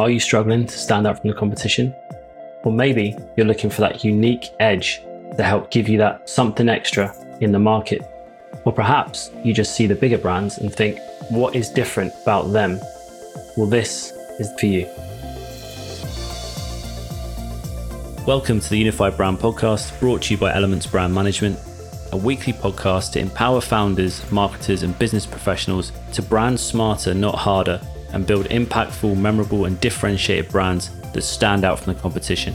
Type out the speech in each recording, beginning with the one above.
Are you struggling to stand out from the competition? Or maybe you're looking for that unique edge to help give you that something extra in the market. Or perhaps you just see the bigger brands and think, what is different about them? Well, this is for you. Welcome to the Unified Brand Podcast, brought to you by Elements Brand Management, a weekly podcast to empower founders, marketers, and business professionals to brand smarter, not harder and build impactful, memorable, and differentiated brands that stand out from the competition.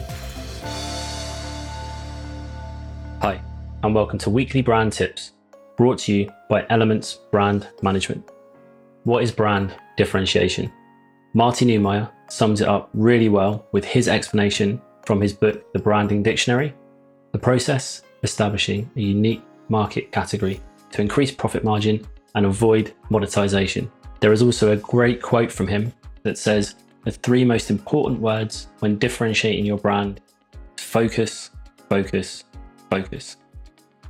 Hi, and welcome to Weekly Brand Tips, brought to you by Elements Brand Management. What is brand differentiation? Marty Neumeier sums it up really well with his explanation from his book, The Branding Dictionary. The process establishing a unique market category to increase profit margin and avoid commoditization. There is also a great quote from him that says the three most important words when differentiating your brand focus, focus, focus.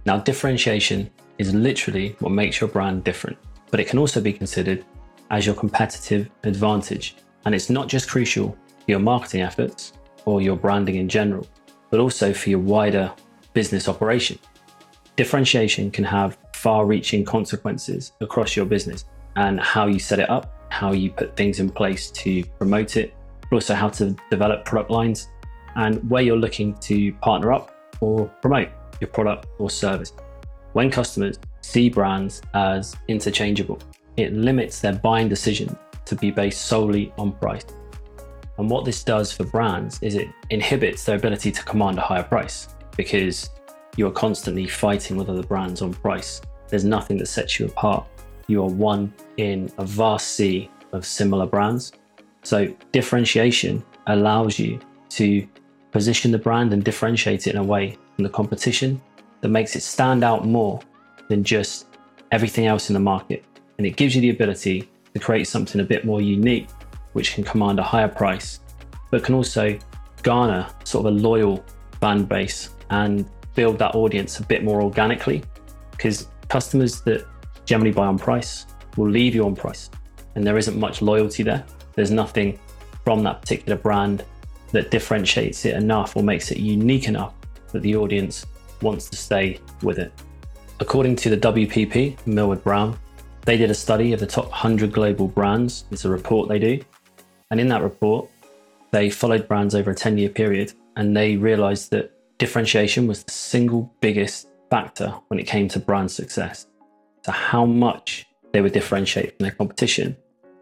Now, differentiation is literally what makes your brand different, but it can also be considered as your competitive advantage. And it's not just crucial for your marketing efforts or your branding in general, but also for your wider business operation. Differentiation can have far reaching consequences across your business and how you set it up, how you put things in place to promote it, but also how to develop product lines and where you're looking to partner up or promote your product or service. When customers see brands as interchangeable, it limits their buying decision to be based solely on price. And what this does for brands is it inhibits their ability to command a higher price because you are constantly fighting with other brands on price. There's nothing that sets you apart you are one in a vast sea of similar brands. So differentiation allows you to position the brand and differentiate it in a way from the competition that makes it stand out more than just everything else in the market. And it gives you the ability to create something a bit more unique, which can command a higher price, but can also garner sort of a loyal fan base and build that audience a bit more organically. Because customers that generally buy on price, will leave you on price. And there isn't much loyalty there. There's nothing from that particular brand that differentiates it enough or makes it unique enough that the audience wants to stay with it. According to the WPP, Millward Brown, they did a study of the top 100 global brands. It's a report they do. And in that report, they followed brands over a 10 year period and they realized that differentiation was the single biggest factor when it came to brand success to how much they would differentiate from their competition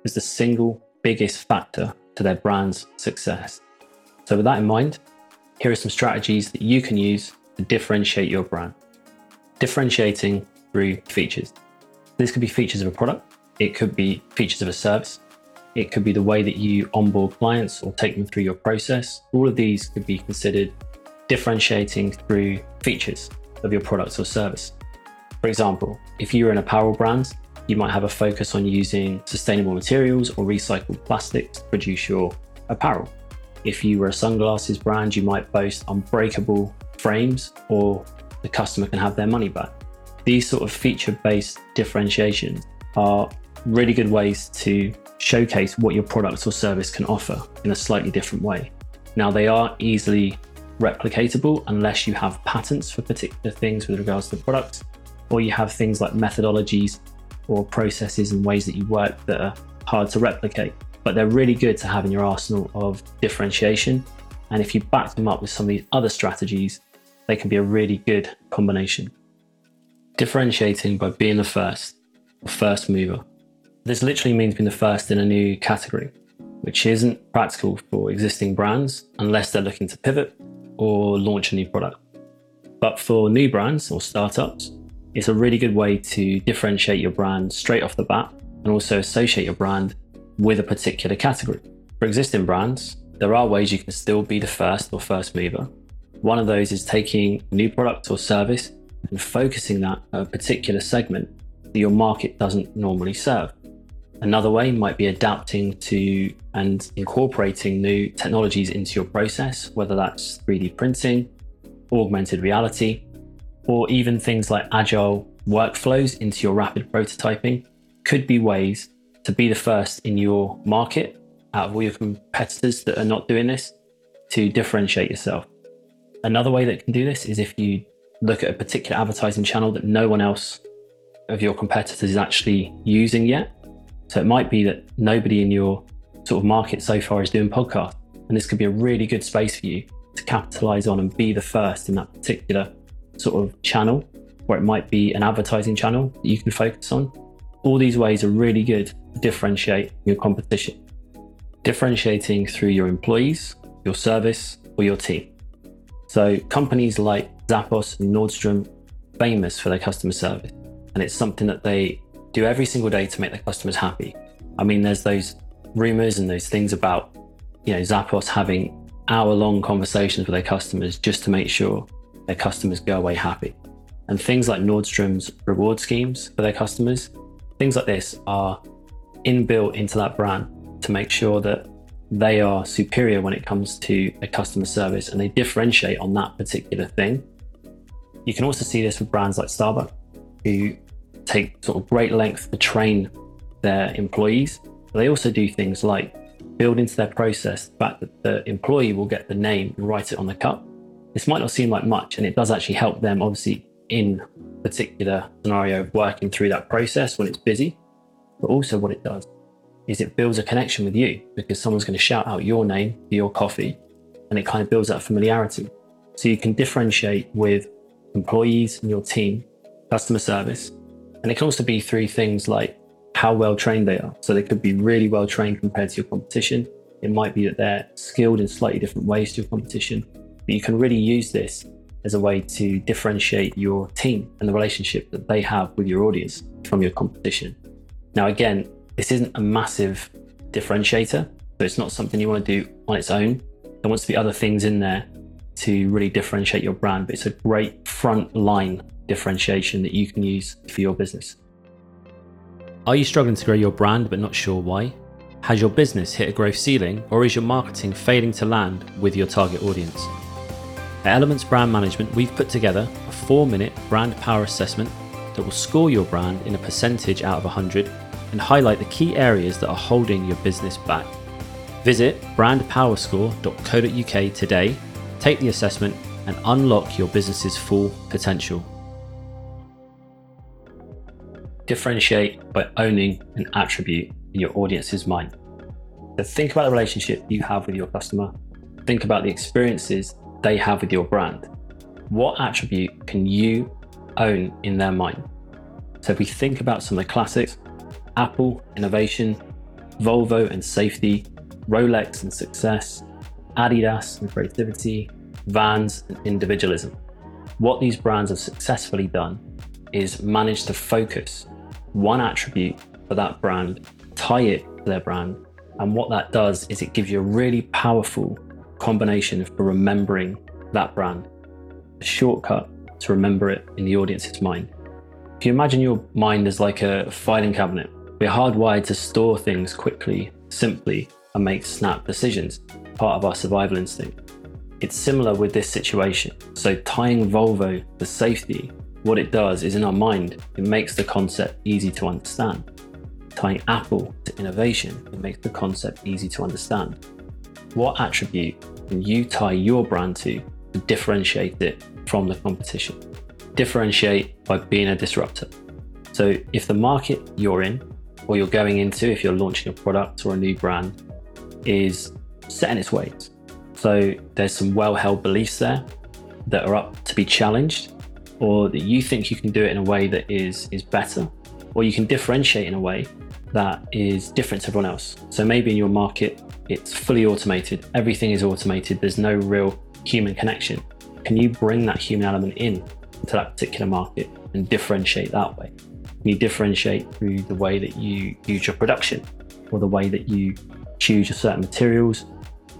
is the single biggest factor to their brand's success. So, with that in mind, here are some strategies that you can use to differentiate your brand. Differentiating through features. This could be features of a product, it could be features of a service, it could be the way that you onboard clients or take them through your process. All of these could be considered differentiating through features of your product or service. For example, if you're an apparel brand, you might have a focus on using sustainable materials or recycled plastics to produce your apparel. If you were a sunglasses brand, you might boast unbreakable frames or the customer can have their money back. These sort of feature based differentiations are really good ways to showcase what your product or service can offer in a slightly different way. Now, they are easily replicatable unless you have patents for particular things with regards to the products or you have things like methodologies or processes and ways that you work that are hard to replicate. But they're really good to have in your arsenal of differentiation. And if you back them up with some of these other strategies, they can be a really good combination. Differentiating by being the first or first mover. This literally means being the first in a new category, which isn't practical for existing brands unless they're looking to pivot or launch a new product. But for new brands or startups, it's a really good way to differentiate your brand straight off the bat and also associate your brand with a particular category. For existing brands, there are ways you can still be the first or first mover. One of those is taking a new product or service and focusing that at a particular segment that your market doesn't normally serve. Another way might be adapting to and incorporating new technologies into your process, whether that's 3D printing, augmented reality, or even things like agile workflows into your rapid prototyping could be ways to be the first in your market out of all your competitors that are not doing this to differentiate yourself. Another way that can do this is if you look at a particular advertising channel that no one else of your competitors is actually using yet. So it might be that nobody in your sort of market so far is doing podcasts. And this could be a really good space for you to capitalize on and be the first in that particular sort of channel, where it might be an advertising channel that you can focus on. All these ways are really good to differentiate your competition. Differentiating through your employees, your service, or your team. So companies like Zappos and Nordstrom famous for their customer service. And it's something that they do every single day to make their customers happy. I mean, there's those rumors and those things about, you know, Zappos having hour long conversations with their customers just to make sure their customers go away happy. And things like Nordstrom's reward schemes for their customers, things like this are inbuilt into that brand to make sure that they are superior when it comes to a customer service and they differentiate on that particular thing. You can also see this with brands like Starbucks, who take sort of great length to train their employees. They also do things like build into their process the fact that the employee will get the name and write it on the cup. This might not seem like much, and it does actually help them, obviously, in particular scenario working through that process when it's busy. But also, what it does is it builds a connection with you because someone's going to shout out your name for your coffee, and it kind of builds that familiarity. So you can differentiate with employees and your team, customer service, and it can also be through things like how well trained they are. So they could be really well trained compared to your competition. It might be that they're skilled in slightly different ways to your competition, but you can really use this as a way to differentiate your team and the relationship that they have with your audience from your competition. Now, again, this isn't a massive differentiator, so it's not something you want to do on its own. There wants to be other things in there to really differentiate your brand, but it's a great front line differentiation that you can use for your business. Are you struggling to grow your brand but not sure why? Has your business hit a growth ceiling or is your marketing failing to land with your target audience? At Elements Brand Management, we've put together a four minute brand power assessment that will score your brand in a percentage out of 100 and highlight the key areas that are holding your business back. Visit brandpowerscore.co.uk today, take the assessment, and unlock your business's full potential. Differentiate by owning an attribute in your audience's mind. So think about the relationship you have with your customer. Think about the experiences they have with your brand. What attribute can you own in their mind? So if we think about some of the classics, Apple, innovation, Volvo and safety, Rolex and success, Adidas and creativity, Vans and individualism. What these brands have successfully done is manage to focus one attribute for that brand, tie it to their brand. And what that does is it gives you a really powerful combination for remembering that brand, a shortcut to remember it in the audience's mind. If you imagine your mind as like a filing cabinet, we're hardwired to store things quickly, simply, and make snap decisions, part of our survival instinct. It's similar with this situation. So, tying Volvo to safety what it does is in our mind, it makes the concept easy to understand. Tying Apple to innovation, it makes the concept easy to understand. What attribute can you tie your brand to to differentiate it from the competition? Differentiate by being a disruptor. So, if the market you're in or you're going into, if you're launching a product or a new brand, is set in its ways, so there's some well held beliefs there that are up to be challenged or that you think you can do it in a way that is is better, or you can differentiate in a way that is different to everyone else. So maybe in your market, it's fully automated, everything is automated, there's no real human connection. Can you bring that human element in to that particular market and differentiate that way? Can you differentiate through the way that you use your production or the way that you choose your certain materials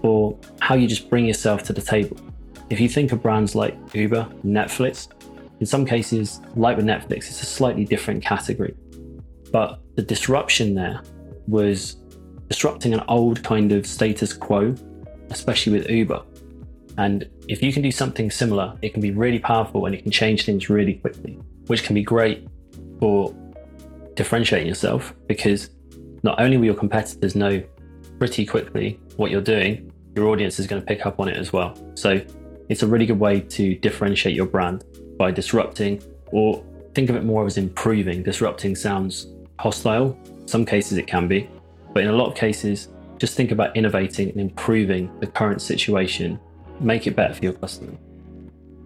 or how you just bring yourself to the table? If you think of brands like Uber, Netflix, in some cases, like with Netflix, it's a slightly different category. But the disruption there was disrupting an old kind of status quo, especially with Uber. And if you can do something similar, it can be really powerful and it can change things really quickly, which can be great for differentiating yourself because not only will your competitors know pretty quickly what you're doing, your audience is going to pick up on it as well. So it's a really good way to differentiate your brand by disrupting or think of it more as improving. Disrupting sounds hostile. Some cases it can be, but in a lot of cases, just think about innovating and improving the current situation, make it better for your customer.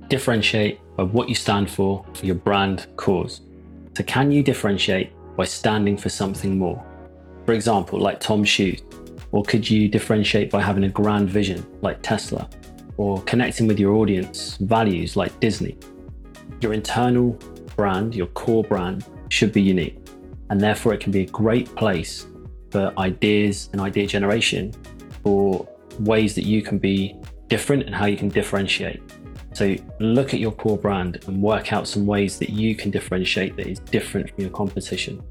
Differentiate by what you stand for for your brand cause. So, can you differentiate by standing for something more? For example, like Tom's shoes, or could you differentiate by having a grand vision like Tesla, or connecting with your audience values like Disney? Your internal brand, your core brand, should be unique, and therefore it can be a great place for ideas and idea generation for ways that you can be different and how you can differentiate. So look at your core brand and work out some ways that you can differentiate that is different from your competition.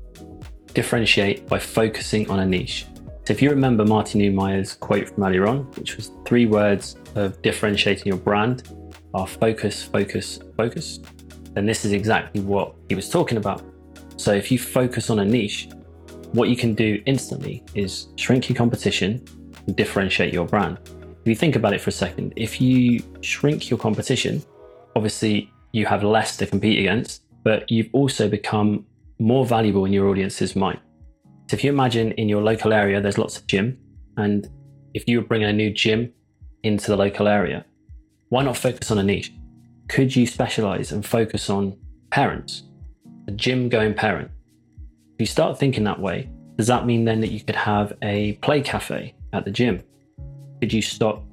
Differentiate by focusing on a niche. So if you remember Marty Neumeier's quote from earlier on, which was three words of differentiating your brand are focus, focus, focus, then this is exactly what he was talking about. So if you focus on a niche, what you can do instantly is shrink your competition and differentiate your brand. If you think about it for a second, if you shrink your competition, obviously you have less to compete against, but you've also become more valuable in your audience's mind. So if you imagine in your local area, there's lots of gym, and if you were bringing a new gym into the local area, why not focus on a niche? Could you specialize and focus on parents, a gym going parent? If you start thinking that way, does that mean then that you could have a play cafe at the gym? Could you stock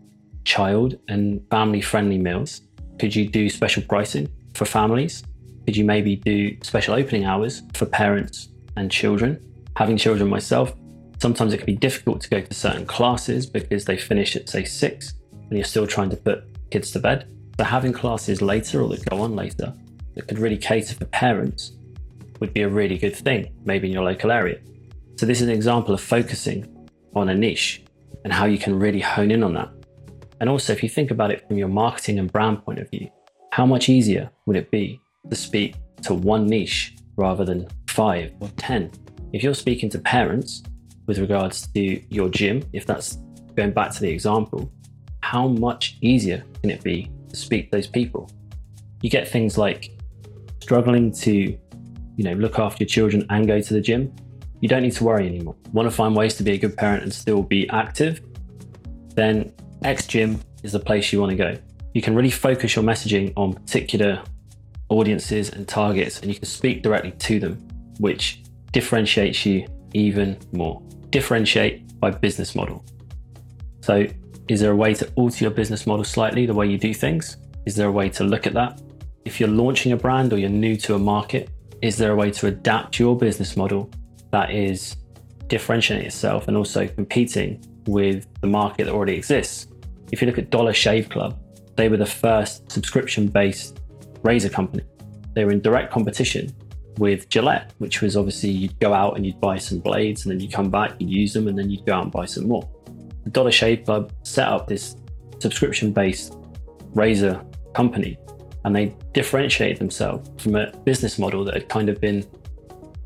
child and family friendly meals? Could you do special pricing for families? Could you maybe do special opening hours for parents and children? Having children myself, sometimes it can be difficult to go to certain classes because they finish at, say, six and you're still trying to put kids to bed. So, having classes later or that go on later that could really cater for parents would be a really good thing, maybe in your local area. So, this is an example of focusing on a niche and how you can really hone in on that. And also, if you think about it from your marketing and brand point of view, how much easier would it be to speak to one niche rather than five or 10? If you're speaking to parents with regards to your gym, if that's going back to the example, how much easier can it be to speak to those people? You get things like struggling to you know, look after your children and go to the gym, you don't need to worry anymore. Want to find ways to be a good parent and still be active? Then X Gym is the place you want to go. You can really focus your messaging on particular audiences and targets, and you can speak directly to them, which differentiates you even more. Differentiate by business model. So, is there a way to alter your business model slightly, the way you do things? Is there a way to look at that? If you're launching a brand or you're new to a market, is there a way to adapt your business model that is differentiating itself and also competing with the market that already exists? If you look at Dollar Shave Club, they were the first subscription based razor company. They were in direct competition with Gillette, which was obviously you'd go out and you'd buy some blades and then you'd come back, you'd use them, and then you'd go out and buy some more. The Dollar Shave Club set up this subscription based razor company and they differentiated themselves from a business model that had kind of been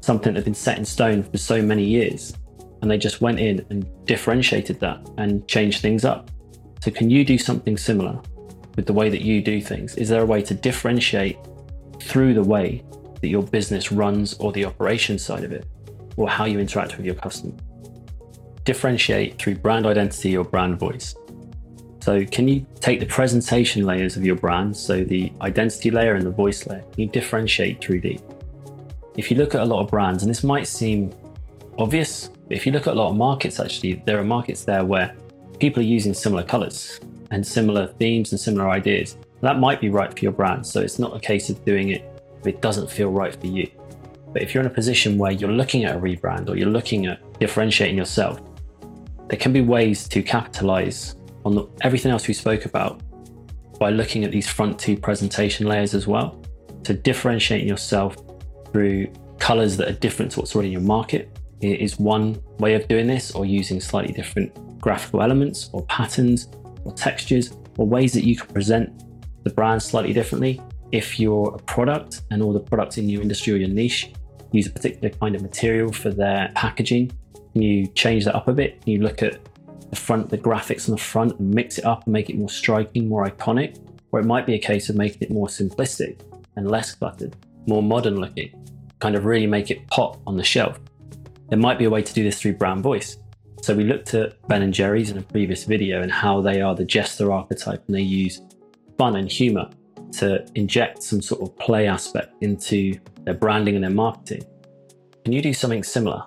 something that had been set in stone for so many years. And they just went in and differentiated that and changed things up. So, can you do something similar with the way that you do things? Is there a way to differentiate through the way that your business runs or the operation side of it, or how you interact with your customer? Differentiate through brand identity or brand voice. So, can you take the presentation layers of your brand, so the identity layer and the voice layer, can you differentiate through these? If you look at a lot of brands, and this might seem obvious, but if you look at a lot of markets, actually, there are markets there where people are using similar colors and similar themes and similar ideas. That might be right for your brand. So, it's not a case of doing it if it doesn't feel right for you. But if you're in a position where you're looking at a rebrand or you're looking at differentiating yourself, there can be ways to capitalize on the, everything else we spoke about by looking at these front two presentation layers as well. So differentiating yourself through colors that are different to what's already in your market is one way of doing this, or using slightly different graphical elements or patterns or textures or ways that you can present the brand slightly differently. If you're a product and all the products in your industry or your niche use a particular kind of material for their packaging you change that up a bit? You look at the front, the graphics on the front and mix it up and make it more striking, more iconic? Or it might be a case of making it more simplistic and less cluttered, more modern looking, kind of really make it pop on the shelf. There might be a way to do this through brand voice. So we looked at Ben and Jerry's in a previous video and how they are the jester archetype and they use fun and humor to inject some sort of play aspect into their branding and their marketing. Can you do something similar?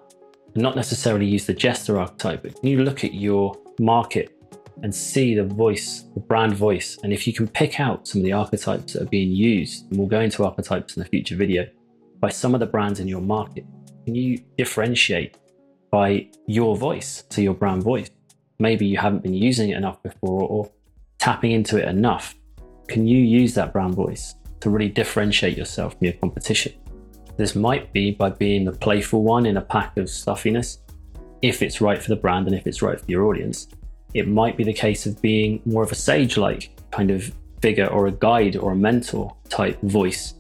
And not necessarily use the jester archetype, but can you look at your market and see the voice, the brand voice? And if you can pick out some of the archetypes that are being used, and we'll go into archetypes in a future video, by some of the brands in your market, can you differentiate by your voice to your brand voice? Maybe you haven't been using it enough before or tapping into it enough. Can you use that brand voice to really differentiate yourself from your competition? This might be by being the playful one in a pack of stuffiness, if it's right for the brand and if it's right for your audience. It might be the case of being more of a sage like kind of figure or a guide or a mentor type voice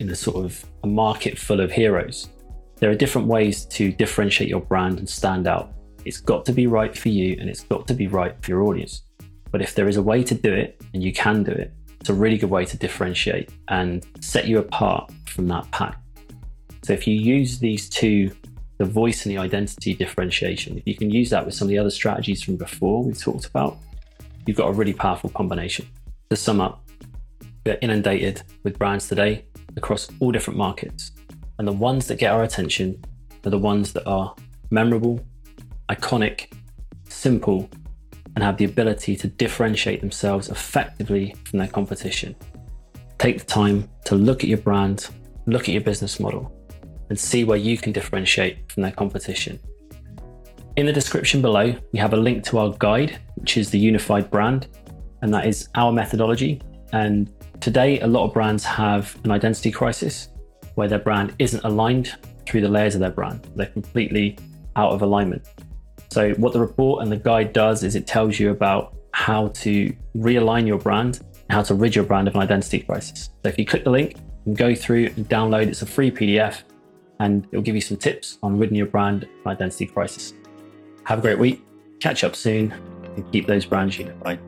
in a sort of a market full of heroes. There are different ways to differentiate your brand and stand out. It's got to be right for you and it's got to be right for your audience. But if there is a way to do it and you can do it, it's a really good way to differentiate and set you apart from that pack. So if you use these two, the voice and the identity differentiation, if you can use that with some of the other strategies from before we talked about, you've got a really powerful combination. To sum up, we're inundated with brands today across all different markets. And the ones that get our attention are the ones that are memorable, iconic, simple, and have the ability to differentiate themselves effectively from their competition. Take the time to look at your brand, look at your business model, and see where you can differentiate from their competition. In the description below, we have a link to our guide, which is the unified brand, and that is our methodology. And today, a lot of brands have an identity crisis where their brand isn't aligned through the layers of their brand. They're completely out of alignment. So, what the report and the guide does is it tells you about how to realign your brand, how to rid your brand of an identity crisis. So, if you click the link and go through and download, it's a free PDF and it'll give you some tips on ridding your brand identity crisis. Have a great week, catch up soon, and keep those brands unified.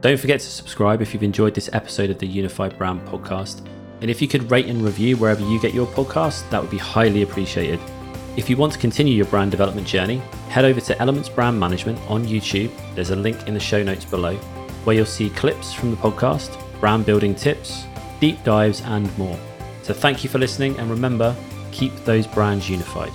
Don't forget to subscribe if you've enjoyed this episode of the Unified Brand Podcast. And if you could rate and review wherever you get your podcast, that would be highly appreciated. If you want to continue your brand development journey, head over to Elements Brand Management on YouTube. There's a link in the show notes below where you'll see clips from the podcast, brand building tips, deep dives, and more. So thank you for listening, and remember, keep those brands unified.